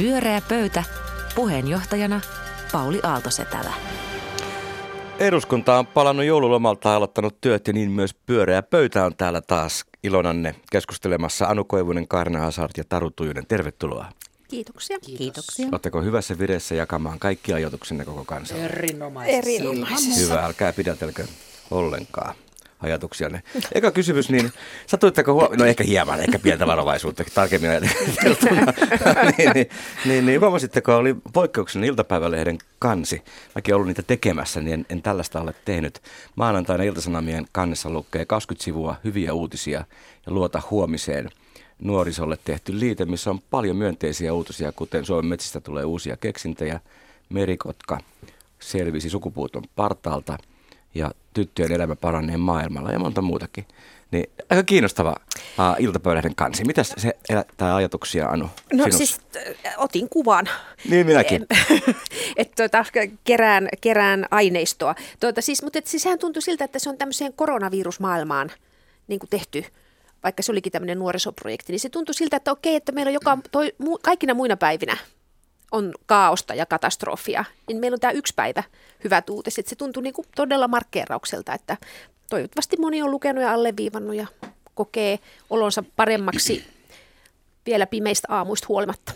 Pyöreä pöytä. Puheenjohtajana Pauli Aaltosetälä. Eduskunta on palannut joululomalta ja aloittanut työt ja niin myös pyöreä pöytä on täällä taas ilonanne keskustelemassa Anu Koivunen, Karna Hazard ja Taru Tujunen. Tervetuloa. Kiitoksia. Kiitoksia. Oletteko hyvässä vireessä jakamaan kaikki ajatuksenne koko kansalle? Erinomaisesti. Erinomaisesti. Hyvä, älkää pidätelkö ollenkaan ajatuksianne. Eka kysymys, niin satuitteko huomioon, no ehkä hieman, ehkä pientä varovaisuutta, tarkemmin ajateltuna, niin, niin, niin, niin, huomasitteko, oli poikkeuksellinen iltapäivälehden kansi. Mäkin ollut niitä tekemässä, niin en, en tällaista ole tehnyt. Maanantaina Iltasanomien kannessa lukee 20 sivua hyviä uutisia ja luota huomiseen nuorisolle tehty liite, missä on paljon myönteisiä uutisia, kuten Suomen metsistä tulee uusia keksintejä, merikotka selvisi sukupuuton partaalta ja tyttöjen elämä paranee maailmalla ja monta muutakin. Niin aika kiinnostava uh, iltapäivälehden kansi. Mitä se herättää ajatuksia, Anu? No sinussa? siis otin kuvan. Niin minäkin. että tuota, kerään, kerään aineistoa. Tuota, siis, mutta et, siis sehän tuntui siltä, että se on tämmöiseen koronavirusmaailmaan niin kuin tehty vaikka se olikin tämmöinen nuorisoprojekti, niin se tuntui siltä, että okei, että meillä on joka, toi, mu, kaikkina muina päivinä on kaaosta ja katastrofia, niin meillä on tämä yksi päivä hyvät uutiset. Se tuntui niin kuin todella markkeeraukselta, että toivottavasti moni on lukenut ja alleviivannut ja kokee olonsa paremmaksi vielä pimeistä aamuista huolimatta.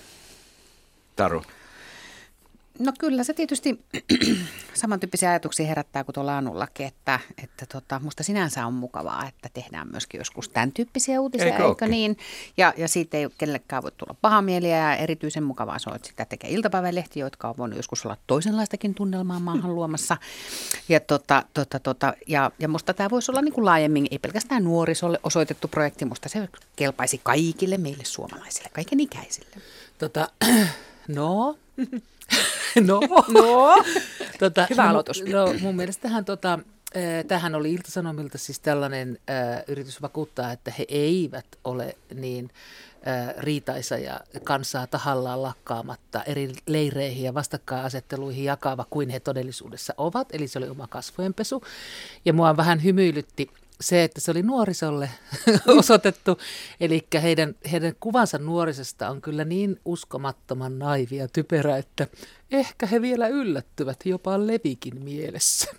Taru. No kyllä se tietysti samantyyppisiä ajatuksia herättää kuin tuolla Anullakin, että, että tota, musta sinänsä on mukavaa, että tehdään myöskin joskus tämän tyyppisiä uutisia, Eikö eikö, niin? Ja, ja siitä ei kenellekään voi tulla paha mieliä ja erityisen mukavaa se on, että sitä tekee iltapäivälehti, jotka on voinut joskus olla toisenlaistakin tunnelmaa maahan luomassa. Ja, tota, tota, tota, ja, ja musta tämä voisi olla niin kuin laajemmin, ei pelkästään nuorisolle osoitettu projekti, musta se kelpaisi kaikille meille suomalaisille, kaiken ikäisille. Tota, no, no, No, tota, Hyvä aloitus. No, mun mielestähän tota, tähän oli Iltasanomilta siis tällainen äh, yritys vakuuttaa, että he eivät ole niin äh, riitaisa ja kansaa tahallaan lakkaamatta eri leireihin ja vastakkainasetteluihin jakava kuin he todellisuudessa ovat. Eli se oli oma kasvojenpesu. Ja mua vähän hymyilytti se, että se oli nuorisolle osoitettu, eli heidän, heidän kuvansa nuorisesta on kyllä niin uskomattoman naivi ja typerä, että ehkä he vielä yllättyvät jopa Levikin mielessä.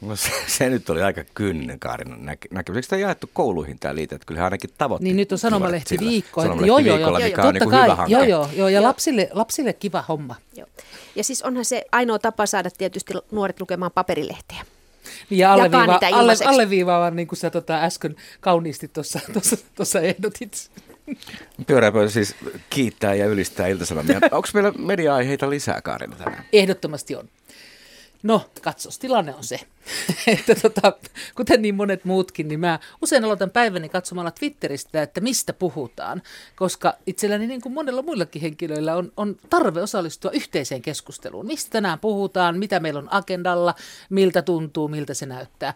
No se, se, nyt oli aika kynnen Kaarinan näky- näkemys. Eikö tämä jaettu kouluihin tämä liite? Että kyllähän ainakin tavoitteet Niin nyt on sanomalehti viikko. Sanomalehti joo, joo, joo, viikolla, joo, mikä on niin hyvä kai, hanke. joo, joo, joo, ja lapsille, lapsille kiva homma. Joo. Ja siis onhan se ainoa tapa saada tietysti nuoret lukemaan paperilehteä. Ja Jakaa alleviiva, niitä alle, ilmaiseksi. alleviivaavan, niin kuin sä tota äsken kauniisti tuossa, tuossa, tuossa ehdotit. Pyöräpöytä siis kiittää ja ylistää iltasanomia. Onko meillä media-aiheita lisää, Kaarina, tänään? Ehdottomasti on. No, katsos, tilanne on se, että tota, kuten niin monet muutkin, niin mä usein aloitan päiväni katsomalla Twitteristä, että mistä puhutaan, koska itselläni niin kuin monella muillakin henkilöillä on, on tarve osallistua yhteiseen keskusteluun. Mistä tänään puhutaan, mitä meillä on agendalla, miltä tuntuu, miltä se näyttää.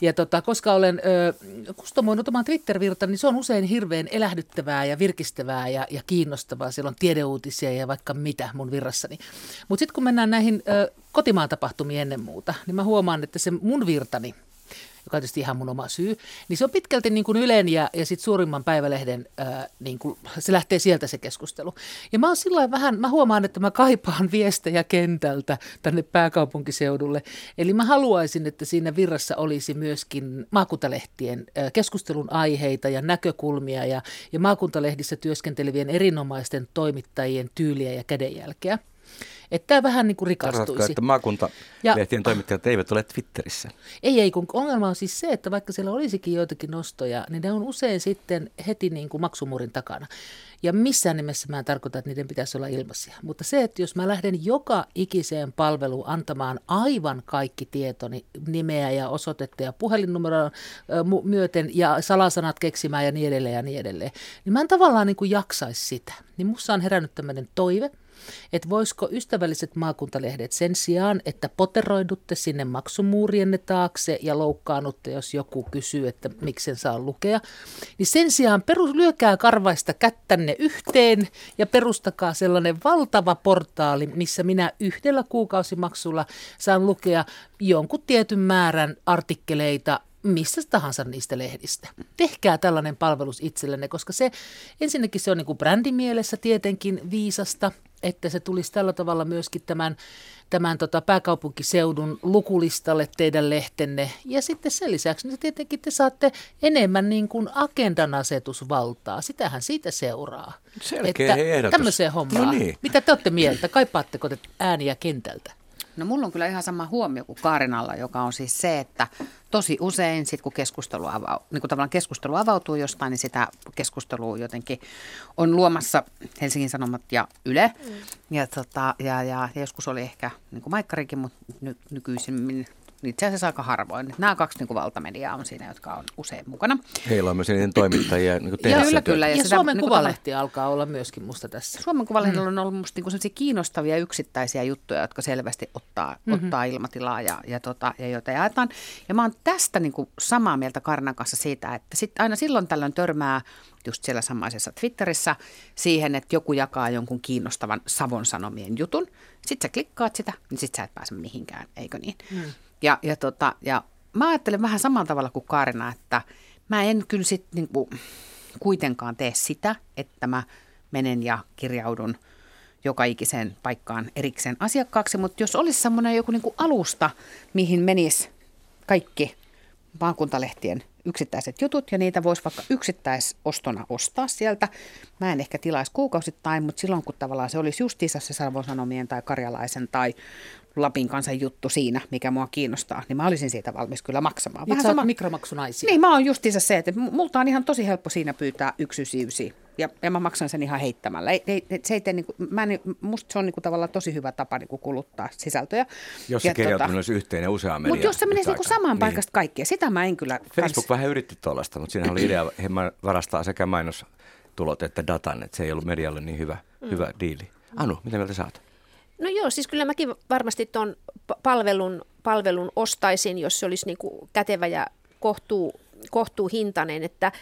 Ja tota, koska olen ö, kustomoinut oman Twitter-virtan, niin se on usein hirveän elähdyttävää ja virkistävää ja, ja kiinnostavaa. Siellä on tiedeuutisia ja vaikka mitä mun virrassani. Mutta sitten kun mennään näihin ö, kotimaan tapahtumiin ennen muuta, niin mä huomaan, että se mun virtani, joka on tietysti ihan mun oma syy, niin se on pitkälti niin kuin Ylen ja, ja sit suurimman päivälehden, ää, niin kuin, se lähtee sieltä se keskustelu. Ja mä oon sillä vähän, mä huomaan, että mä kaipaan viestejä kentältä tänne pääkaupunkiseudulle. Eli mä haluaisin, että siinä virrassa olisi myöskin maakuntalehtien ää, keskustelun aiheita ja näkökulmia ja, ja maakuntalehdissä työskentelevien erinomaisten toimittajien tyyliä ja kädenjälkeä. Että tämä vähän niin kuin rikastuisi. että maakuntalehtien toimittajat eivät ole Twitterissä? Ei, ei, kun ongelma on siis se, että vaikka siellä olisikin joitakin nostoja, niin ne on usein sitten heti niin kuin maksumuurin takana. Ja missään nimessä mä en tarkoita, että niiden pitäisi olla ilmaisia. Mutta se, että jos mä lähden joka ikiseen palveluun antamaan aivan kaikki tietoni, nimeä ja osoitetta ja puhelinnumeroa myöten ja salasanat keksimään ja niin edelleen ja niin edelleen, niin mä en tavallaan niin kuin jaksaisi sitä. Niin musta on herännyt tämmöinen toive, että voisiko ystävälliset maakuntalehdet sen sijaan, että poteroidutte sinne maksumuurienne taakse ja loukkaannutte, jos joku kysyy, että miksen saa lukea, niin sen sijaan perus, lyökää karvaista kättänne yhteen ja perustakaa sellainen valtava portaali, missä minä yhdellä kuukausimaksulla saan lukea jonkun tietyn määrän artikkeleita missä tahansa niistä lehdistä. Tehkää tällainen palvelus itsellenne, koska se ensinnäkin se on niin kuin brändimielessä tietenkin viisasta, että se tulisi tällä tavalla myöskin tämän, tämän tota pääkaupunkiseudun lukulistalle teidän lehtenne. Ja sitten sen lisäksi niin tietenkin te saatte enemmän niin kuin agendan asetusvaltaa. Sitähän siitä seuraa. Selkeä että ehdotus. Tämmöiseen hommaan. No niin. Mitä te olette mieltä? Kaipaatteko te ääniä kentältä? No mulla on kyllä ihan sama huomio kuin Kaarinalla, joka on siis se, että tosi usein sit kun keskustelu, avau, niin kun tavallaan keskustelu avautuu jostain, niin sitä keskustelua jotenkin on luomassa Helsingin Sanomat ja Yle. Mm. Ja, tota, ja, ja, ja joskus oli ehkä niin kuin Maikkarikin, mutta ny, nykyisin itse asiassa aika harvoin. Nämä kaksi niin kuin valtamediaa on siinä, jotka on usein mukana. Heillä on myös niiden toimittajia niin ja kyllä, kyllä. Ja, ja sitä, Suomen niin Kuvalehti tavalla... alkaa olla myöskin musta tässä. Suomen Kuvalehdillä mm. on ollut musta niin kiinnostavia yksittäisiä juttuja, jotka selvästi ottaa, mm-hmm. ottaa ilmatilaa ja, ja, tota, ja joita jaetaan. Ja mä oon tästä niin kuin samaa mieltä Karnan kanssa siitä, että sit aina silloin tällöin törmää just siellä samaisessa Twitterissä siihen, että joku jakaa jonkun kiinnostavan Savon Sanomien jutun. Sitten sä klikkaat sitä, niin sit sä et pääse mihinkään, eikö niin? Mm. Ja, ja, tota, ja mä ajattelen vähän samalla tavalla kuin Kaarina, että mä en kyllä sit niinku kuitenkaan tee sitä, että mä menen ja kirjaudun joka ikiseen paikkaan erikseen asiakkaaksi, mutta jos olisi semmoinen joku niinku alusta, mihin menisi kaikki maakuntalehtien yksittäiset jutut ja niitä voisi vaikka yksittäisostona ostaa sieltä. Mä en ehkä tilaisi kuukausittain, mutta silloin kun tavallaan se olisi justiinsa se Savon Sanomien tai Karjalaisen tai Lapin kansan juttu siinä, mikä mua kiinnostaa, niin mä olisin siitä valmis kyllä maksamaan. Vähän sama... mikromaksunaisia. Niin, mä oon justiinsa se, että multa on ihan tosi helppo siinä pyytää yksi ja, ja mä maksan sen ihan heittämällä. Ei, ei, se ei tee, niin kuin, mä en, musta se on niin kuin, tavallaan tosi hyvä tapa niin kuin kuluttaa sisältöjä. Jos se kirjautuminen tota, olisi yhteinen useaan Mutta jos se menisi niin samaan niin. paikasta kaikkea, sitä mä en kyllä... Facebook kans... vähän yritti tuollaista, mutta siinä oli idea, he varastaa sekä mainostulot että datan, että se ei ollut medialle niin hyvä, mm. hyvä diili. Anu, mitä mieltä saat? No joo, siis kyllä mäkin varmasti tuon palvelun, palvelun ostaisin, jos se olisi niin kuin kätevä ja kohtuu, kohtuuhintainen. Että,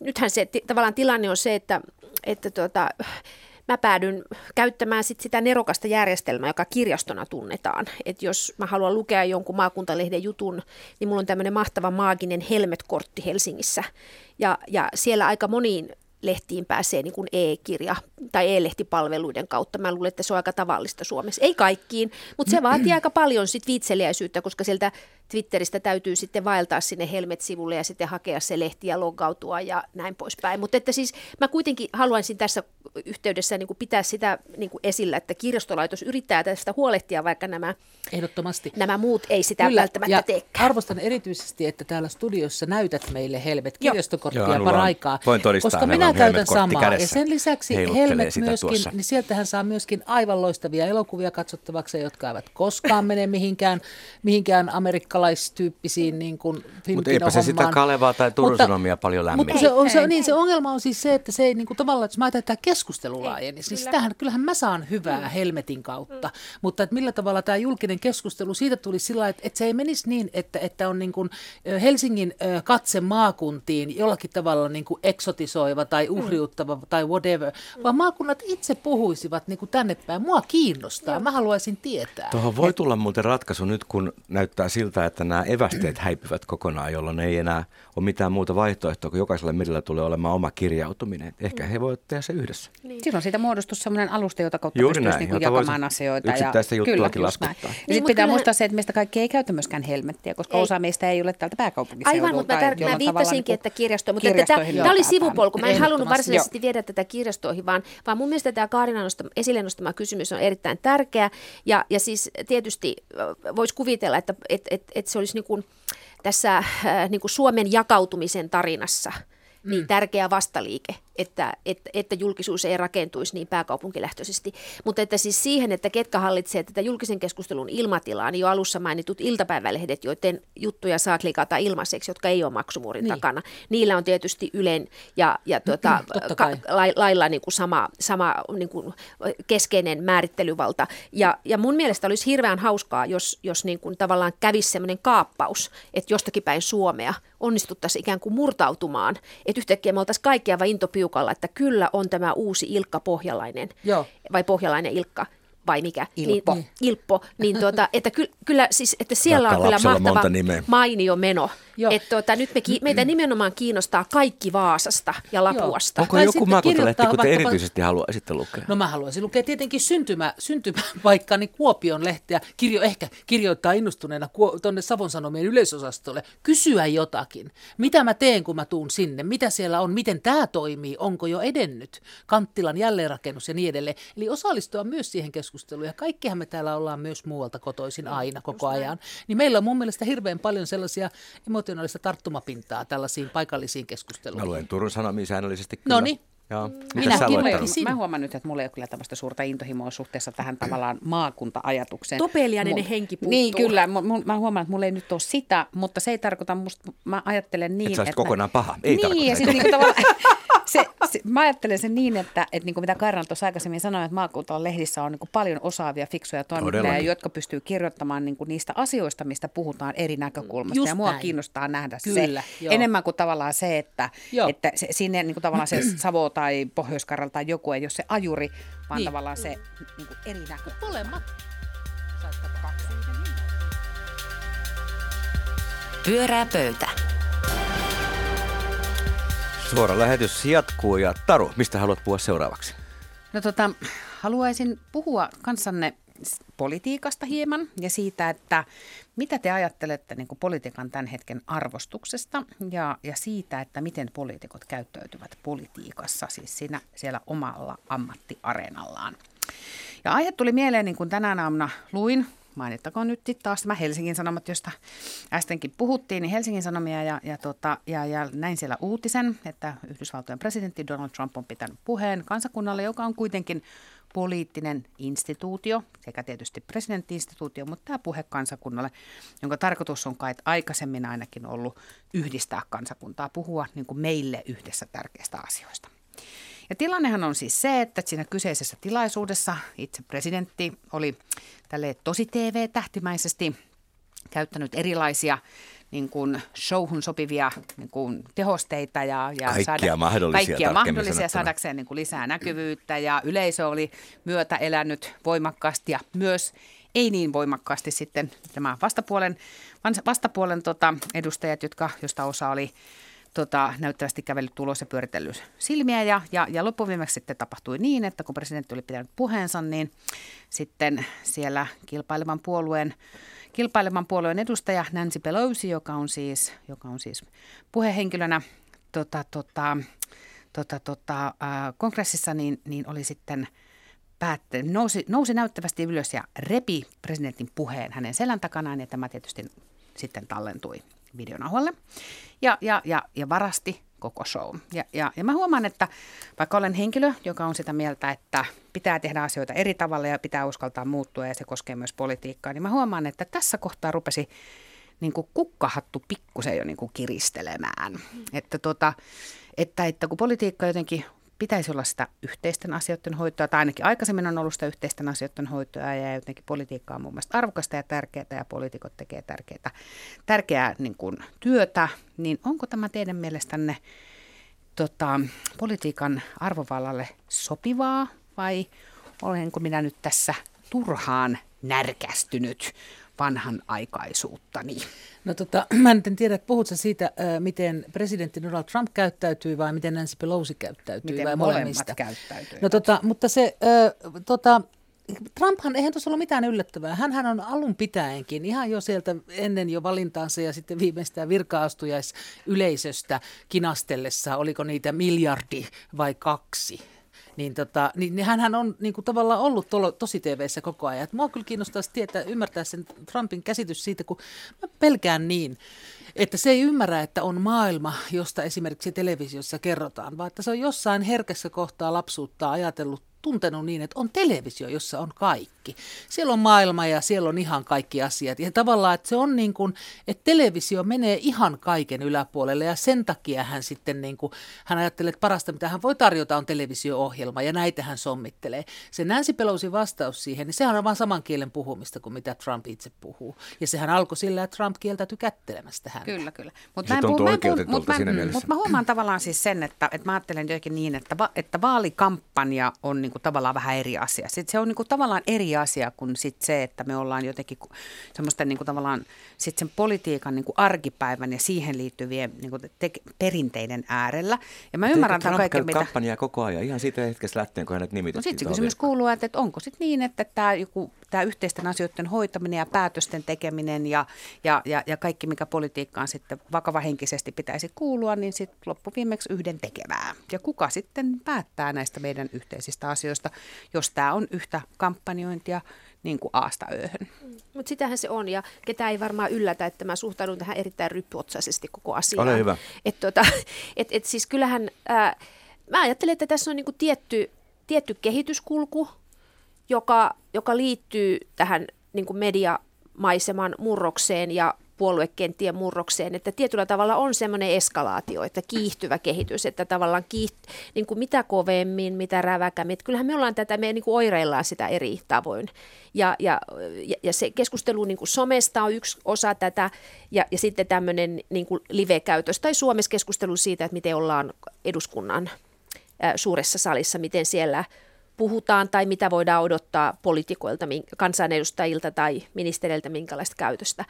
nythän se tavallaan tilanne on se, että, että tuota, mä päädyn käyttämään sit sitä nerokasta järjestelmää, joka kirjastona tunnetaan. Et jos mä haluan lukea jonkun maakuntalehden jutun, niin mulla on tämmöinen mahtava maaginen Helmet-kortti Helsingissä. Ja, ja siellä aika moniin lehtiin pääsee niin kuin e-kirja tai e-lehtipalveluiden kautta. Mä luulen, että se on aika tavallista Suomessa. Ei kaikkiin, mutta se vaatii aika paljon sit viitseliäisyyttä, koska sieltä Twitteristä täytyy sitten vaeltaa sinne Helmet-sivulle ja sitten hakea se lehti ja loggautua ja näin poispäin. Mutta että siis mä kuitenkin haluaisin tässä yhteydessä niin kuin pitää sitä niin kuin esillä, että kirjastolaitos yrittää tästä huolehtia, vaikka nämä, Ehdottomasti. nämä muut ei sitä Kyllä, välttämättä ja teekään. Arvostan erityisesti, että täällä studiossa näytät meille Helmet-kirjastokorttia paraikaa, koska minä käytän samaa. Kädessä. Ja sen lisäksi Helmet myöskin, tuossa. niin sieltähän saa myöskin aivan loistavia elokuvia katsottavaksi, jotka eivät koskaan mene mihinkään, mihinkään amerikkalaistyyppisiin niin kuin Mutta eipä se sitä Kalevaa tai Turun Sanomia paljon lämmin. Mutta se, on, se, niin, se ongelma on siis se, että se ei niin kuin, tavallaan, jos mä ajatellaan, että tämä keskustelu laajenisi, niin sitähän, kyllähän mä saan hyvää mm. Helmetin kautta. Mm. Mutta että millä tavalla tämä julkinen keskustelu siitä tuli sillä että, että se ei menisi niin, että, että on niin kuin Helsingin katse maakuntiin jollakin tavalla niin kuin eksotisoiva tai mm. uhriuttava mm. tai whatever, vaan maakunnat itse puhuisivat niin kuin tänne päin. Mua kiinnostaa, mä haluaisin tietää. Tuohon voi tulla muuten ratkaisu nyt, kun näyttää siltä, että nämä evästeet häipyvät kokonaan, jolloin ei enää ole mitään muuta vaihtoehtoa, kun jokaisella medialla tulee olemaan oma kirjautuminen. Ehkä he voivat tehdä se yhdessä. Niin. Silloin siitä muodostus sellainen alusta, jota kautta Juuri pystyisi niin jakamaan asioita. Yksittäistä ja, juttuakin kyllä, laskuttaa. Ja niin, sitten pitää muistaa se, että meistä kaikki ei käytä myöskään helmettiä, koska ei. osa meistä ei ole täältä pääkaupunkiseudulta. Aivan, mutta mä, mä viittasinkin, niin että kirjasto, mutta että tämä oli sivupolku. Mä en halunnut varsinaisesti viedä tätä kirjastoihin, vaan, vaan mun mielestä tämä Kaarina nostama, esille nostama kysymys on erittäin tärkeä. Ja, ja siis tietysti voisi kuvitella, että et, et, et se olisi niin kuin, tässä äh, niin kuin Suomen jakautumisen tarinassa niin mm. tärkeä vastaliike että, että, että julkisuus ei rakentuisi niin pääkaupunkilähtöisesti. Mutta että siis siihen, että ketkä hallitsee tätä julkisen keskustelun ilmatilaa, niin jo alussa mainitut iltapäivälehdet, joiden juttuja saa klikata ilmaiseksi, jotka ei ole maksumuurin niin. takana. Niillä on tietysti Ylen ja, ja tuota, ka, la, lailla niin kuin sama, sama niin kuin keskeinen määrittelyvalta. Ja, ja mun mielestä olisi hirveän hauskaa, jos, jos niin kuin tavallaan kävisi semmoinen kaappaus, että jostakin päin Suomea onnistuttaisiin ikään kuin murtautumaan, että yhtäkkiä me oltaisiin kaikkia vain intopiukalla, että kyllä on tämä uusi Ilkka Pohjalainen, Joo. vai Pohjalainen Ilkka, vai mikä? Ilppo. Niin, Ilppo. Niin tuota, että ky, kyllä, siis, että siellä on kyllä mahtava mainio meno. Joo. Että tuota, nyt me, ki- meitä nimenomaan kiinnostaa kaikki Vaasasta ja Lapuasta. Onko Tai joku sitten maakuntalehti, kun te erityisesti haluaisitte lukea? No mä haluaisin lukea tietenkin syntymä, syntymäpaikkani Kuopion lehteä, kirjo, ehkä kirjoittaa innostuneena tuonne Savon Sanomien yleisosastolle, kysyä jotakin. Mitä mä teen, kun mä tuun sinne? Mitä siellä on? Miten tämä toimii? Onko jo edennyt? Kanttilan jälleenrakennus ja niin edelleen. Eli osallistua myös siihen keskusteluun. Ja kaikkihan me täällä ollaan myös muualta kotoisin aina koko ajan. Niin meillä on mun mielestä hirveän paljon sellaisia emotionaalista tarttumapintaa tällaisiin paikallisiin Mä keskusteluihin. luen Turun Sanomia säännöllisesti kyllä. Noniin. Joo. Mitä Minäkin. Mä huomaan nyt, että mulla ei ole kyllä tämmöistä suurta intohimoa suhteessa tähän tavallaan maakunta-ajatukseen. Topeliainen Mu- henki puuttuu. Niin, kyllä. Mu- Mä huomaan, että mulla ei nyt ole sitä, mutta se ei tarkoita musta, mä ajattelen niin, Et että... kokonaan paha. Ei niin, tarkoita, ja sitten niin tavallaan, se, se, mä ajattelen sen niin, että, että niin kuin mitä Kairan tuossa aikaisemmin sanoi, että maakuntalan lehdissä on niin kuin paljon osaavia, fiksuja toimittajia, jotka pystyy kirjoittamaan niin kuin niistä asioista, mistä puhutaan eri näkökulmasta. Just ja mua näin. kiinnostaa nähdä Kyllä, se joo. enemmän kuin tavallaan se, että, Joo. että se, sinne niin kuin tavallaan se Savo tai pohjois tai joku ei ole se ajuri, vaan Niin. tavallaan se niin kuin eri näkökulma. Molemmat. Pyörää pöytä. Suora lähetys jatkuu ja Taru, mistä haluat puhua seuraavaksi? No tota, haluaisin puhua kanssanne politiikasta hieman ja siitä, että mitä te ajattelette niin politiikan tämän hetken arvostuksesta ja, ja siitä, että miten poliitikot käyttäytyvät politiikassa, siis siinä siellä omalla ammattiareenallaan. Ja aihe tuli mieleen, niin kuin tänään aamuna luin, mainittakoon nyt taas tämä Helsingin Sanomat, josta äskenkin puhuttiin, niin Helsingin Sanomia ja, ja, tota, ja, ja näin siellä uutisen, että Yhdysvaltojen presidentti Donald Trump on pitänyt puheen kansakunnalle, joka on kuitenkin poliittinen instituutio, sekä tietysti presidenttiinstituutio, mutta tämä puhe kansakunnalle, jonka tarkoitus on kai aikaisemmin ainakin ollut yhdistää kansakuntaa, puhua niin kuin meille yhdessä tärkeistä asioista. Ja tilannehan on siis se, että siinä kyseisessä tilaisuudessa itse presidentti oli tälle tosi TV-tähtimäisesti käyttänyt erilaisia niin kuin showhun sopivia niin kuin tehosteita ja, ja Kaikkia mahdollisia, kaikkia mahdollisia sanottuna. saadakseen niin kuin lisää näkyvyyttä ja yleisö oli myötä elänyt voimakkaasti ja myös ei niin voimakkaasti sitten tämä vastapuolen, vastapuolen tota, edustajat, jotka, josta osa oli tota, näyttävästi kävellyt ulos ja pyöritellyt silmiä. Ja, ja, ja loppuviimeksi sitten tapahtui niin, että kun presidentti oli pitänyt puheensa, niin sitten siellä kilpailevan puolueen, kilpailevan puolueen edustaja Nancy Pelosi, joka on siis, joka on siis puhehenkilönä tota, tota, tota, tota, äh, kongressissa, niin, niin oli sitten päätte, nousi, nousi näyttävästi ylös ja repi presidentin puheen hänen selän takanaan ja tämä tietysti sitten tallentui videonauhalle ja, ja, ja, ja varasti koko show. Ja, ja, ja mä huomaan, että vaikka olen henkilö, joka on sitä mieltä, että pitää tehdä asioita eri tavalla ja pitää uskaltaa muuttua ja se koskee myös politiikkaa, niin mä huomaan, että tässä kohtaa rupesi niin kuin kukkahattu pikkusen jo niin kuin kiristelemään. Että, tota, että, että kun politiikka jotenkin pitäisi olla sitä yhteisten asioiden hoitoa, tai ainakin aikaisemmin on ollut sitä yhteisten asioiden hoitoa, ja jotenkin politiikka on mun mielestä arvokasta ja tärkeää, ja poliitikot tekee tärkeää, tärkeää niin kuin työtä, niin onko tämä teidän mielestänne tota, politiikan arvovallalle sopivaa, vai olenko minä nyt tässä turhaan närkästynyt vanhan aikaisuuttani? No tota, mä en tiedä, puhutko siitä, miten presidentti Donald Trump käyttäytyy vai miten Nancy Pelosi käyttäytyy Miten vai molemmista? käyttäytyivät? No tota, mutta se, äh, tota, Trumphan, eihän tuossa ollut mitään yllättävää. Hänhän on alun pitäenkin ihan jo sieltä ennen jo valintaansa ja sitten viimeistään virka-astujaisyleisöstä kinastellessa, oliko niitä miljardi vai kaksi niin, tota, niin, niin hänhän on niin kuin tavallaan ollut tolo, tosi TVssä koko ajan. Et mua kyllä kiinnostaisi tietää, ymmärtää sen Trumpin käsitys siitä, kun mä pelkään niin, että se ei ymmärrä, että on maailma, josta esimerkiksi televisiossa kerrotaan, vaan että se on jossain herkässä kohtaa lapsuutta ajatellut tuntenut niin, että on televisio, jossa on kaikki. Siellä on maailma ja siellä on ihan kaikki asiat. Ja tavallaan, että se on niin kuin, että televisio menee ihan kaiken yläpuolelle ja sen takia hän sitten niin kuin, hän ajattelee, että parasta mitä hän voi tarjota on televisio-ohjelma ja näitä hän sommittelee. Se Nancy Pelosi vastaus siihen, niin sehän on vaan saman kielen puhumista kuin mitä Trump itse puhuu. Ja sehän alkoi sillä, että Trump kieltäytyi kättelemästä häntä. Kyllä, kyllä. Mut Se mä en puhu- mä en puhu- mut mä-. Mutta mä huomaan tavallaan siis sen, että, että mä ajattelen jotenkin niin, että, va, että vaalikampanja on niin kuin tavallaan vähän eri asia. Sitten se on niin kuin tavallaan eri asia kuin sit se, että me ollaan jotenkin semmoista niin kuin tavallaan sit sen politiikan niin kuin arkipäivän ja siihen liittyvien niin kuin te- perinteiden äärellä. Ja mä ymmärrän tämän kaiken, mitä... kampanjaa koko ajan, ihan siitä hetkestä lähtien, kun hänet nimitettiin. No sitten se kysymys kuuluu, että, että onko sitten niin, että tämä, joku, tämä yhteisten asioiden hoitaminen ja päätösten tekeminen ja, ja, ja, ja kaikki, mikä politiikkaan sitten vakavahenkisesti pitäisi kuulua, niin sitten loppuviimeksi yhden tekevää. Ja kuka sitten päättää näistä meidän yhteisistä asioista, jos tämä on yhtä kampanjointia niin kuin aasta ööhön. Mutta sitähän se on ja ketä ei varmaan yllätä, että mä suhtaudun tähän erittäin ryppyotsaisesti koko asiaan. Ole hyvä. Et, tota, et, et siis kyllähän, ää, mä ajattelen, että tässä on niinku tietty, tietty kehityskulku, joka, joka liittyy tähän niinku mediamaiseman murrokseen ja puoluekenttien murrokseen, että tietyllä tavalla on semmoinen eskalaatio, että kiihtyvä kehitys, että tavallaan kiiht, niin kuin mitä kovemmin, mitä räväkämmin. Kyllähän me ollaan tätä, me niin kuin oireillaan sitä eri tavoin. Ja, ja, ja se keskustelu niin kuin somesta on yksi osa tätä, ja, ja sitten tämmöinen niin kuin live-käytös, tai Suomessa keskustelu siitä, että miten ollaan eduskunnan suuressa salissa, miten siellä puhutaan tai mitä voidaan odottaa poliitikoilta, kansanedustajilta tai ministereiltä minkälaista käytöstä.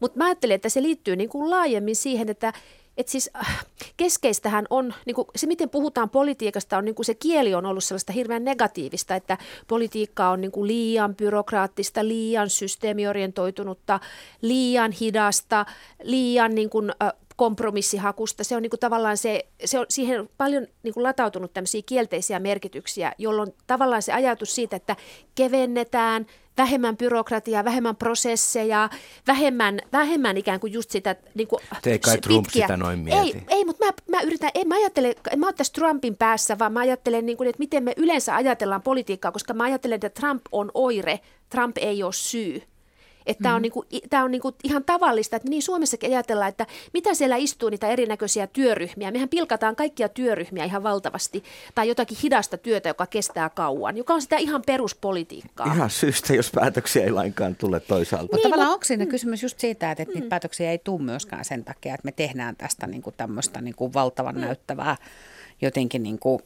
Mutta mä ajattelen, että se liittyy niin kuin laajemmin siihen, että et siis äh, keskeistähän on, niin kuin se miten puhutaan politiikasta, on niin kuin se kieli on ollut sellaista hirveän negatiivista, että politiikka on niin kuin liian byrokraattista, liian systeemiorientoitunutta, liian hidasta, liian niin kuin, äh, kompromissihakusta. Se on niin kuin tavallaan se, se on, siihen on paljon niin kuin latautunut tämmöisiä kielteisiä merkityksiä, jolloin tavallaan se ajatus siitä, että kevennetään, vähemmän byrokratiaa, vähemmän prosesseja, vähemmän, vähemmän ikään kuin just sitä niin kuin Te ei kai Trump pitkiä. sitä noin mieti. Ei, ei mutta mä, mä yritän, en mä ajattele, en mä ole tässä Trumpin päässä, vaan mä ajattelen, niin kuin, että miten me yleensä ajatellaan politiikkaa, koska mä ajattelen, että Trump on oire, Trump ei ole syy. Että tämä on, mm-hmm. niinku, tää on niinku ihan tavallista, että niin Suomessakin ajatellaan, että mitä siellä istuu niitä erinäköisiä työryhmiä. Mehän pilkataan kaikkia työryhmiä ihan valtavasti tai jotakin hidasta työtä, joka kestää kauan, joka on sitä ihan peruspolitiikkaa. Ihan syystä, jos päätöksiä ei lainkaan tule toisaalta. Mutta niin, tavallaan onko siinä mm. kysymys just siitä, että, että mm. niitä päätöksiä ei tule myöskään sen takia, että me tehdään tästä niinku tämmöistä niinku valtavan mm. näyttävää jotenkin niin kuin,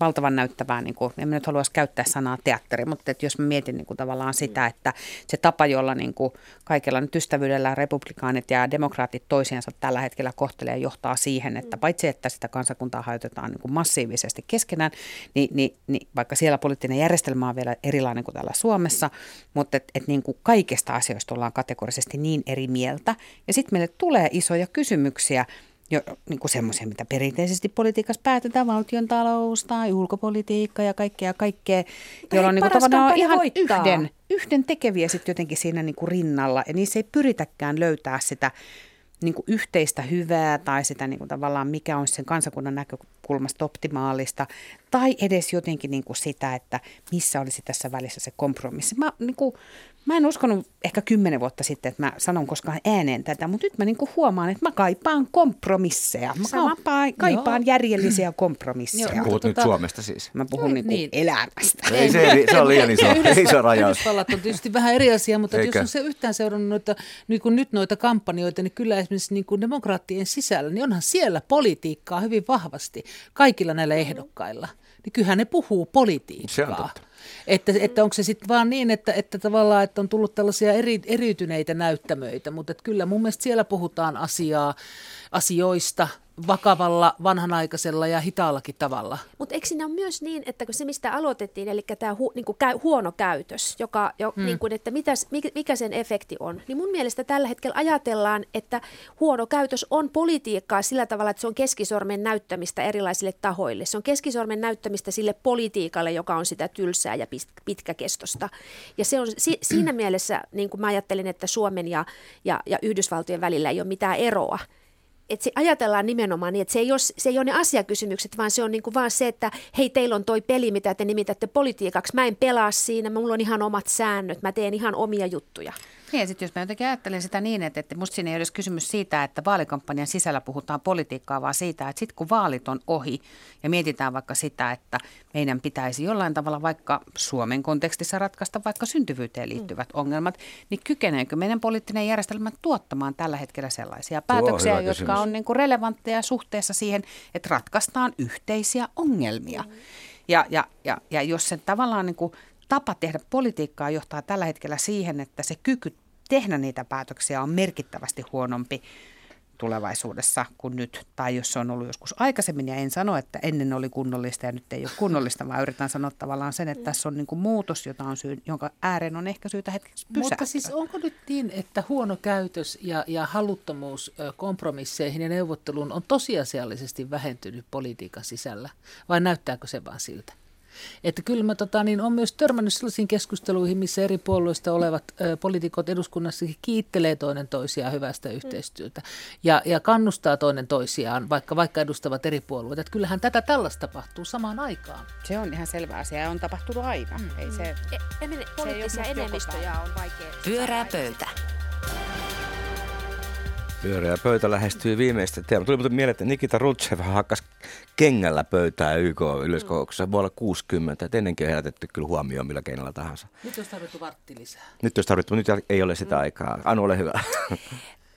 valtavan näyttävää, niin kuin, en mä nyt haluaisi käyttää sanaa teatteri, mutta että jos mä mietin niin kuin tavallaan sitä, että se tapa, jolla niin kuin kaikella nyt ystävyydellä republikaanit ja demokraatit toisiansa tällä hetkellä kohtelee johtaa siihen, että paitsi että sitä kansakuntaa hajotetaan niin kuin massiivisesti keskenään, niin, niin, niin vaikka siellä poliittinen järjestelmä on vielä erilainen kuin täällä Suomessa, mutta että et niin kuin kaikista asioista ollaan kategorisesti niin eri mieltä. Ja sitten meille tulee isoja kysymyksiä, jo, niin kuin semmoisia, mitä perinteisesti politiikassa päätetään, valtion talous tai ulkopolitiikka ja kaikkea kaikkea, jolla on niin on ihan yhden, yhden tekeviä sitten jotenkin siinä niin kuin rinnalla. Ja niissä ei pyritäkään löytää sitä niin kuin yhteistä hyvää tai sitä niin kuin tavallaan mikä on sen kansakunnan näkökulmasta optimaalista tai edes jotenkin niin kuin sitä, että missä olisi tässä välissä se kompromissi. Mä, niin kuin, mä en uskonut ehkä kymmenen vuotta sitten, että mä sanon koskaan ääneen tätä, mutta nyt mä niin kuin huomaan, että mä kaipaan kompromisseja. Mä kaipaan, kaipaan järjellisiä kompromisseja. Joo, Puhut tuota, nyt Suomesta siis? Mä puhun niin niin. elämästä. Ei, se, se on liian iso, iso rajaus. Yhdysvallat on tietysti vähän eri asia, mutta Eikä. jos on se yhtään seurannut noita, niin kuin nyt noita kampanjoita, niin kyllä esimerkiksi niin kuin demokraattien sisällä, niin onhan siellä politiikkaa hyvin vahvasti kaikilla näillä ehdokkailla niin kyllähän ne puhuu politiikkaa. Se on totta. Että, että onko se sitten vaan niin, että, että tavallaan että on tullut tällaisia eri, eriytyneitä näyttämöitä, mutta kyllä mun mielestä siellä puhutaan asiaa, asioista, vakavalla, vanhanaikaisella ja hitaallakin tavalla. Mutta eikö siinä ole myös niin, että kun se mistä aloitettiin, eli tämä hu, niin käy, huono käytös, joka, jo, hmm. niin kuin, että mitäs, mikä, mikä sen efekti on, niin mun mielestä tällä hetkellä ajatellaan, että huono käytös on politiikkaa sillä tavalla, että se on keskisormen näyttämistä erilaisille tahoille. Se on keskisormen näyttämistä sille politiikalle, joka on sitä tylsää ja pitkäkestosta. Ja se on si, siinä mielessä, niin kuin mä ajattelin, että Suomen ja, ja, ja Yhdysvaltojen välillä ei ole mitään eroa että se ajatellaan nimenomaan niin, että se ei ole, se ei ole ne asiakysymykset, vaan se on niin kuin vaan se, että hei, teillä on toi peli, mitä te nimitätte politiikaksi. Mä en pelaa siinä, mulla on ihan omat säännöt, mä teen ihan omia juttuja. Niin, ja sitten jos mä jotenkin ajattelen sitä niin, että, että musta siinä ei ole kysymys siitä, että vaalikampanjan sisällä puhutaan politiikkaa, vaan siitä, että sitten kun vaalit on ohi ja mietitään vaikka sitä, että meidän pitäisi jollain tavalla vaikka Suomen kontekstissa ratkaista vaikka syntyvyyteen liittyvät mm. ongelmat, niin kykeneekö meidän poliittinen järjestelmä tuottamaan tällä hetkellä sellaisia päätöksiä, Tuo, jotka on niin kuin relevantteja suhteessa siihen, että ratkaistaan yhteisiä ongelmia. Mm. Ja, ja, ja, ja jos sen tavallaan niin kuin tapa tehdä politiikkaa johtaa tällä hetkellä siihen, että se kyky tehdä niitä päätöksiä on merkittävästi huonompi tulevaisuudessa kuin nyt, tai jos se on ollut joskus aikaisemmin, ja en sano, että ennen oli kunnollista ja nyt ei ole kunnollista, vaan yritän sanoa tavallaan sen, että tässä on niin kuin muutos, jota on syy, jonka ääreen on ehkä syytä hetkeksi pysähtyä. Mutta siis onko nyt niin, että huono käytös ja, ja haluttomuus kompromisseihin ja neuvotteluun on tosiasiallisesti vähentynyt politiikan sisällä, vai näyttääkö se vaan siltä? Että kyllä mä tota, niin on myös törmännyt sellaisiin keskusteluihin, missä eri puolueista olevat ö, poliitikot eduskunnassakin kiittelee toinen toisiaan hyvästä mm. yhteistyötä ja, ja kannustaa toinen toisiaan, vaikka, vaikka edustavat eri puolueita. Että kyllähän tätä tällaista tapahtuu samaan aikaan. Se on ihan selvä asia ja on tapahtunut aina. Mm. Ei se, e, poliittisia enemmistöjä on vaikea. Pyörää pöytä. Pyöreä pöytä lähestyy viimeistä teemaa. Tuli muuten mieleen, että Nikita Rutsev hakkas kengällä pöytää YK yleiskokouksessa vuonna 60. Et ennenkin on herätetty kyllä huomioon millä keinolla tahansa. Nyt olisi tarvittu vartti lisää. Nyt olisi tarvittu, nyt ei ole sitä aikaa. Anu, ole hyvä.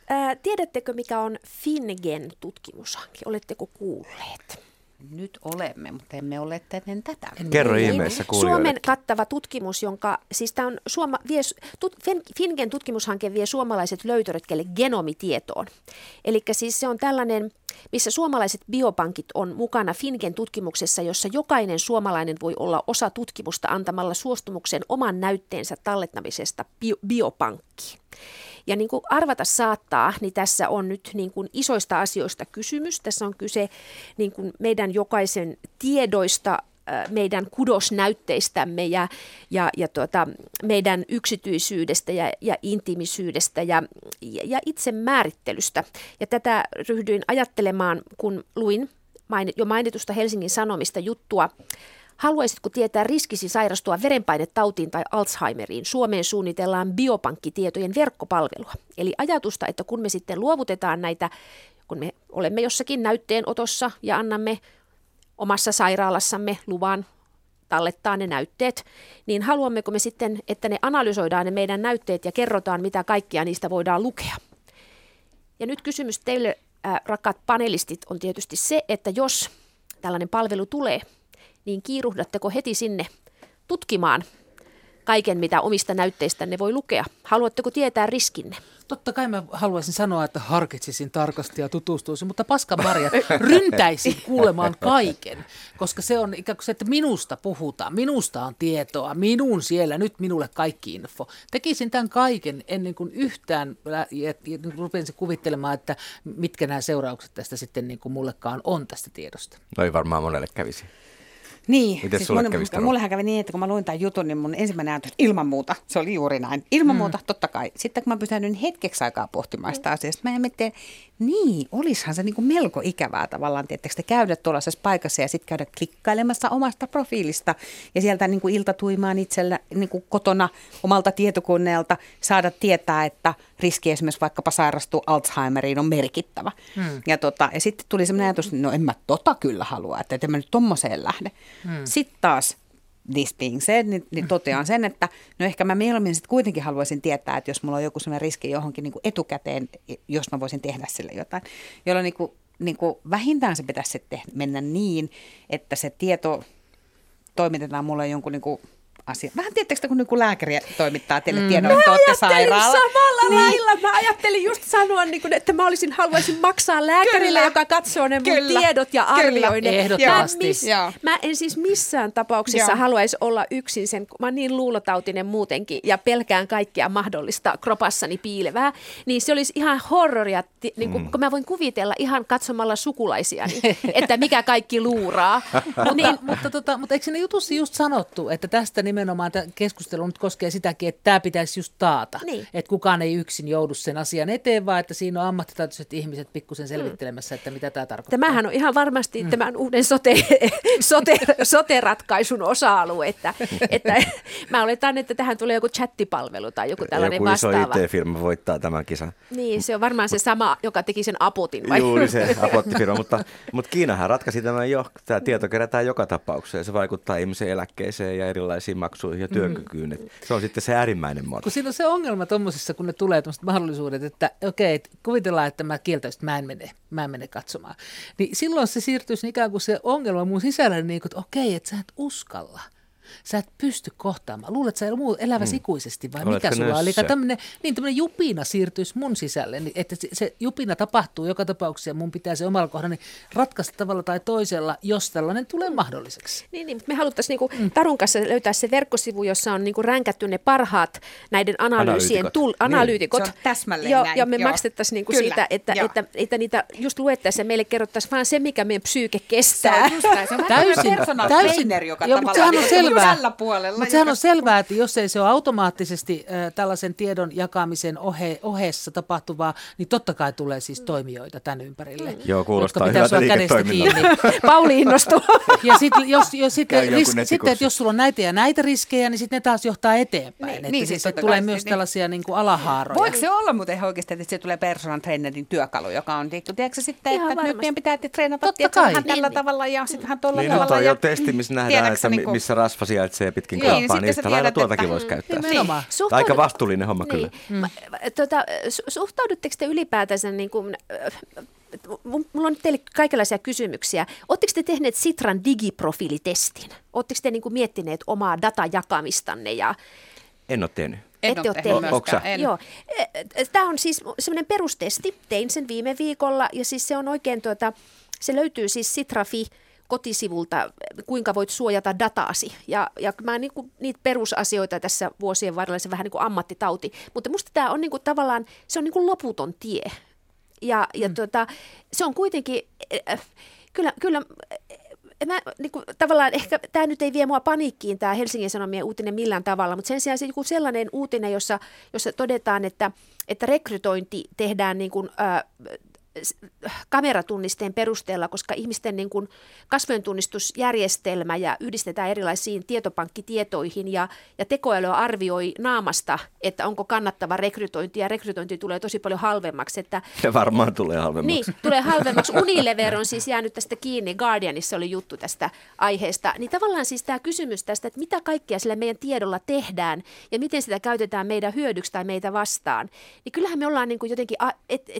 Ää, tiedättekö, mikä on Fingen tutkimushanke? Oletteko kuulleet? Nyt olemme, mutta emme ole ennen tätä. Kerro ihmeessä kuulijoille. Suomen kattava tutkimus, jonka, siis tämä on Suoma, vie, tut, Fingen tutkimushanke vie suomalaiset löytöretkelle genomitietoon. Eli siis se on tällainen, missä suomalaiset biopankit on mukana Fingen tutkimuksessa, jossa jokainen suomalainen voi olla osa tutkimusta antamalla suostumuksen oman näytteensä tallettamisesta bio, biopankkiin. Ja niin kuin arvata saattaa, niin tässä on nyt niin kuin isoista asioista kysymys. Tässä on kyse niin kuin meidän jokaisen tiedoista, meidän kudosnäytteistämme ja, ja, ja tuota, meidän yksityisyydestä ja, ja intimisyydestä ja, ja itse määrittelystä. Ja tätä ryhdyin ajattelemaan, kun luin jo mainitusta Helsingin Sanomista juttua Haluaisitko tietää riskisi sairastua verenpainetautiin tai Alzheimeriin? Suomeen suunnitellaan biopankkitietojen verkkopalvelua. Eli ajatusta, että kun me sitten luovutetaan näitä, kun me olemme jossakin näytteenotossa ja annamme omassa sairaalassamme luvan tallettaa ne näytteet, niin haluammeko me sitten, että ne analysoidaan ne meidän näytteet ja kerrotaan, mitä kaikkia niistä voidaan lukea. Ja nyt kysymys teille, äh, rakkaat panelistit, on tietysti se, että jos tällainen palvelu tulee, niin kiiruhdatteko heti sinne tutkimaan kaiken, mitä omista näytteistänne voi lukea? Haluatteko tietää riskinne? Totta kai mä haluaisin sanoa, että harkitsisin tarkasti ja tutustuisin, mutta paska Maria, ryntäisin kuulemaan kaiken, koska se on ikään kuin se, että minusta puhutaan, minusta on tietoa, minun siellä, nyt minulle kaikki info. Tekisin tämän kaiken ennen kuin yhtään rupesin kuvittelemaan, että mitkä nämä seuraukset tästä sitten niin kuin mullekaan on tästä tiedosta. No ei varmaan monelle kävisi. Niin, Miten siis sulle mun, mullehän kävi niin, että kun mä luin tämän jutun, niin mun ensimmäinen ajatus, ilman muuta, se oli juuri näin. Ilman mm. muuta, totta kai. Sitten kun mä pysäännyin hetkeksi aikaa pohtimaan sitä asiaa, mä mietin, niin, olishan se niin kuin melko ikävää tavallaan, tietysti te käydä tuollaisessa paikassa ja sitten käydä klikkailemassa omasta profiilista ja sieltä niin kuin iltatuimaan itsellä niin kuin kotona omalta tietokoneelta saada tietää, että riski esimerkiksi vaikkapa sairastua Alzheimeriin on merkittävä. Hmm. Ja, tota, ja sitten tuli sellainen ajatus, että no en mä tota kyllä halua, että en mä nyt tommoseen lähde. Hmm. Sitten taas this being said, niin, niin totean sen, että no ehkä mä mieluummin sitten kuitenkin haluaisin tietää, että jos mulla on joku sellainen riski johonkin niin kuin etukäteen, jos mä voisin tehdä sille jotain, jolloin niin kuin, niin kuin vähintään se pitäisi sitten mennä niin, että se tieto toimitetaan mulle jonkun niin kuin asia. Vähän tietysti kun niin lääkäri toimittaa teille mm. tiedon, että olette sairaala. samalla niin. lailla. Mä ajattelin just sanoa, niin kuin, että mä olisin, haluaisin maksaa lääkärille, Kyllä. joka katsoo ne mun Kyllä. tiedot ja arvioi ne. Ehdottomasti. Mä, miss, mä en siis missään tapauksessa Joo. haluaisi olla yksin sen, mä oon niin luulotautinen muutenkin ja pelkään kaikkea mahdollista kropassani piilevää, niin se olisi ihan horroria, niin kuin, mm. kun mä voin kuvitella ihan katsomalla sukulaisia, että mikä kaikki luuraa. niin, mutta, tota, mutta eikö ne jutussa just sanottu, että tästä niin nimenomaan tämä keskustelu nyt koskee sitäkin, että tämä pitäisi just taata. Niin. Että kukaan ei yksin joudu sen asian eteen, vaan että siinä on ammattitaitoiset ihmiset pikkusen selvittelemässä, että mitä tämä tarkoittaa. Tämähän on ihan varmasti mm. tämän uuden sote, sote, sote-ratkaisun osa-alue. Että, että mä oletan, että tähän tulee joku chattipalvelu tai joku tällainen joku vastaava. Joku iso IT-firma voittaa tämän kisan. Niin, se on varmaan se sama, joka teki sen apotin. Vai? Juuri se apottifirma, mutta, mutta Kiinahan ratkaisi tämän jo. Tämä tieto kerätään joka tapauksessa ja se vaikuttaa ihmisen eläkkeeseen ja erilaisiin eläkemaksuihin ja työkykyyn. Et se on sitten se äärimmäinen muoto. Kun siinä on se ongelma tuommoisissa, kun ne tulee tuommoiset mahdollisuudet, että okei, että kuvitellaan, että mä kieltäisin, että mä en mene, mä en mene katsomaan. Niin silloin se siirtyisi ikään kuin se ongelma mun sisällä, niin kuin, että okei, että sä et uskalla. Sä et pysty kohtaamaan. Luulet sä muu eläväsi hmm. ikuisesti vai Oletko mikä sulla on? Eli nössö? tämmöinen, niin tämmöinen jupina siirtyisi mun sisälle, niin että se, se jupina tapahtuu joka tapauksessa ja mun pitää se omalla kohdalla niin ratkaista tavalla tai toisella, jos tällainen tulee mahdolliseksi. Niin, niin, mutta me haluttaisiin niinku Tarun kanssa löytää se verkkosivu, jossa on niinku ränkätty ne parhaat näiden analyysien Analyytikot. tul- Niin. analyytikot. Se on täsmälleen ja, näin, ja me joo. maksettaisiin niinku Kyllä, siitä, että, joo. että, että, niitä just luettaisiin ja meille kerrottaisiin vaan se, mikä meidän psyyke Se kestää. on just näin. Se on Täysin, täysin, joka Joo, mutta tavallaan sehän on niin selvää. tällä puolella. Mutta sehän on selvää, että jos ei se ole automaattisesti äh, tällaisen tiedon jakamisen ohe, ohessa tapahtuvaa, niin totta kai tulee siis toimijoita tämän ympärille. Joo, kuulostaa jotka pitää hyvältä kädestä liiketoiminnalta. kiinni. Pauli innostuu. Ja sitten jos, jos jonkun ris, sitten, että jos sulla on näitä ja näitä riskejä, niin sitten ne taas johtaa eteenpäin. Niin, että niin, siis, tulee kai, myös niin. tällaisia niin kuin alahaaroja. Voiko se olla muuten ihan oikeasti, että se tulee personal trainerin työkalu, joka on, tiedätkö, tiedätkö sitten, Ihan että nyt meidän pitää treenata tiedätkö, vähän tällä Niin, tavalla ja sitten vähän tuolla Niin nyt tavalla. on ja- jo testi, missä nähdään, Tiedätkö että niinku- missä rasva sijaitsee pitkin Niin, kroppaa, niin yhtä lailla tuotakin että- voisi käyttää. Nimenomaan. Suhtaudu- Aika vastuullinen homma kyllä. Niin. Mm. Tota, su- suhtaudutteko te ylipäätänsä, niin kuin, äh, mulla on teille kaikenlaisia kysymyksiä. Oletteko te tehneet Sitran digiprofiilitestin? Oletteko te niin kuin miettineet omaa datajakamistanne ja En ole tehnyt. En Ette ole tehnyt en. Joo. Tämä on siis semmoinen perustesti. Tein sen viime viikolla ja siis se on oikein tuota, se löytyy siis Sitrafi kotisivulta, kuinka voit suojata dataasi. Ja, ja mä niin kuin, niitä perusasioita tässä vuosien varrella, se vähän niin kuin ammattitauti. Mutta musta tämä on niin kuin, tavallaan, se on niin kuin loputon tie. Ja, ja mm. tota, se on kuitenkin, äh, kyllä, kyllä äh, mä, niin kuin, tavallaan ehkä tämä nyt ei vie mua paniikkiin, tämä Helsingin Sanomien uutinen millään tavalla, mutta sen sijaan se joku sellainen uutinen, jossa, jossa todetaan, että, että rekrytointi tehdään niin kuin, äh, kameratunnisteen perusteella, koska ihmisten niin kuin kasvojentunnistusjärjestelmä ja yhdistetään erilaisiin tietopankkitietoihin ja, ja tekoäly arvioi naamasta, että onko kannattava rekrytointi ja rekrytointi tulee tosi paljon halvemmaksi, että Se varmaan tulee halvemmaksi. niin, tulee halvemmaksi. Unilever on siis jäänyt tästä kiinni. Guardianissa oli juttu tästä aiheesta. Niin tavallaan siis tämä kysymys tästä, että mitä kaikkea sillä meidän tiedolla tehdään ja miten sitä käytetään meidän hyödyksi tai meitä vastaan. Niin kyllähän me ollaan niin kuin jotenkin, a- et,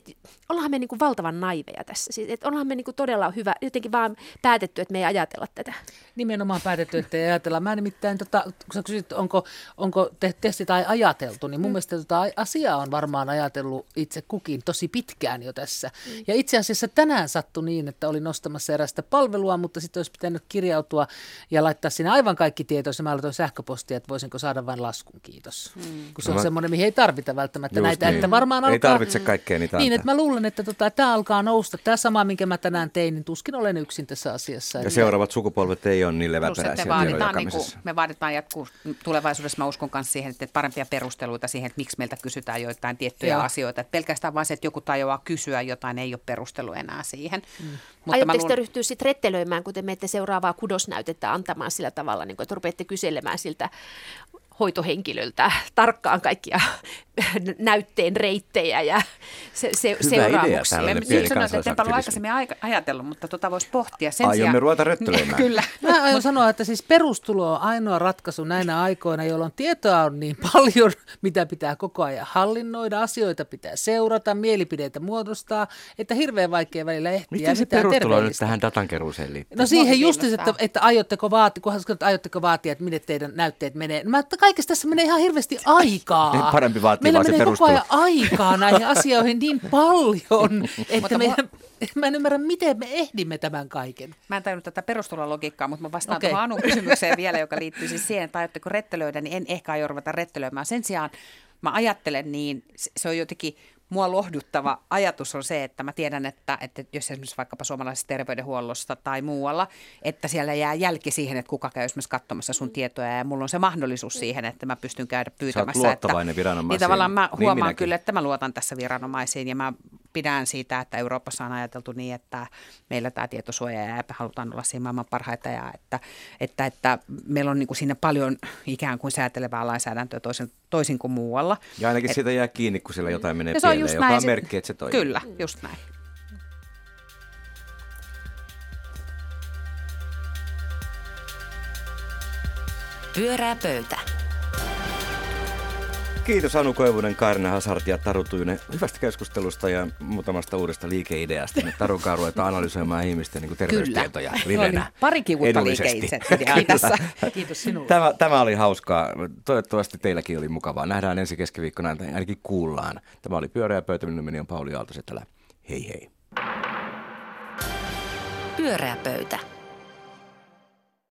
ollaanhan me niin kuin valtavan naiveja tässä. Siis, et ollaanhan me niin kuin todella hyvä, jotenkin vaan päätetty, että me ei ajatella tätä. Nimenomaan päätetty, että ei ajatella. Mä nimittäin, tota, kun sä kysyt, onko, onko te, testit tai ajateltu, niin mun mm. mielestä tota asiaa on varmaan ajatellut itse kukin tosi pitkään jo tässä. Mm. Ja itse asiassa tänään sattui niin, että olin nostamassa erästä palvelua, mutta sitten olisi pitänyt kirjautua ja laittaa sinne aivan kaikki tietoja. Mä laitoin sähköpostia, että voisinko saada vain laskun, kiitos. Mm. Kun se on No semmoinen, mihin ei tarvita välttämättä Just näitä. niin. Että varmaan Ei alkaa, tarvitse kaikkea niitä Niin, antaa. että mä luulen, että tota, tämä alkaa nousta. Tämä sama, minkä mä tänään tein, niin tuskin olen yksin tässä asiassa. Ja seuraavat sukupolvet ei ole niin leväperäisiä me vaaditaan, niin kuin, me vaaditaan jatkuu, tulevaisuudessa mä uskon myös siihen, että parempia perusteluita siihen, että miksi meiltä kysytään joitain tiettyjä Joo. asioita. Että pelkästään vain se, että joku tajuaa kysyä jotain, ei ole perustelu enää siihen. Mm. Aiotteko te ryhtyä sitten rettelöimään, kun te menette seuraavaa kudosnäytettä antamaan sillä tavalla, niin kuin, että rupeatte kyselemään siltä hoitohenkilöltä tarkkaan kaikkia näytteen reittejä ja se, se, idea seuraamuksia. tällainen Nyt pieni sanoit, että en paljon kansalaisaktivismi. aikaisemmin aika, ajatellut, mutta tota voisi pohtia sen Aiomme sijaan. ruveta röttelöimään. Kyllä. Mä aion sanoa, että siis perustulo on ainoa ratkaisu näinä aikoina, jolloin tietoa on niin paljon, mitä pitää koko ajan hallinnoida, asioita pitää seurata, mielipideitä muodostaa, että hirveän vaikea välillä ehtiä Miten se perustulo nyt tähän datankeruuseen liittyy? No siihen Mua just, että, että aiotteko vaatia, kunhan sanoit, että aiotteko vaatia, että minne teidän näytteet menee. Mä, että kaikessa tässä menee ihan hirveästi aikaa. Niin, parempi vaatia Meillä vaan se menee koko ajan aikaa näihin asioihin niin paljon, että meidän, mä en ymmärrä, miten me ehdimme tämän kaiken. Mä en tajunnut tätä perustulologiikkaa, mutta mä vastaan okay. tuohon Anun kysymykseen vielä, joka liittyy siis siihen, että aiotteko rettelöidä, niin en ehkä aio ruveta rettelöimään. Sen sijaan mä ajattelen niin, se- se on jotenkin mua lohduttava ajatus on se, että mä tiedän, että, että jos esimerkiksi vaikkapa suomalaisessa terveydenhuollossa tai muualla, että siellä jää jälki siihen, että kuka käy esimerkiksi katsomassa sun tietoja ja mulla on se mahdollisuus siihen, että mä pystyn käydä pyytämässä. luottavainen että, viranomaisiin. Niin tavallaan mä Niin huomaan minäkin. kyllä, että mä luotan tässä viranomaisiin ja mä pidän siitä, että Euroopassa on ajateltu niin, että meillä tämä tietosuoja ja halutaan olla siinä maailman parhaita ja että, että, että meillä on niin kuin siinä paljon ikään kuin säätelevää lainsäädäntöä toisin, toisin kuin muualla. Ja ainakin siitä jää kiinni, kun siellä jotain menee Ja se on pieleen, just joka näin. on merkki, että se toimii. Kyllä, just näin. Pyöreä pöytä. Kiitos Anu Koivunen, Kaarina Hasart ja Taru Tujunen hyvästä keskustelusta ja muutamasta uudesta liikeideasta. Nyt Taru Kaa ruvetaan analysoimaan ihmisten niin terveystietoja Kyllä. livenä. Parikin uutta edullisesti. liikeideaa tässä. Kiitos sinulle. Tämä, tämä oli hauskaa. Toivottavasti teilläkin oli mukavaa. Nähdään ensi keskiviikkona, tai ainakin kuullaan. Tämä oli Pyöreä pöytä. Minun nimeni on Pauli Aaltosetälä. Hei hei. Pyöreä pöytä.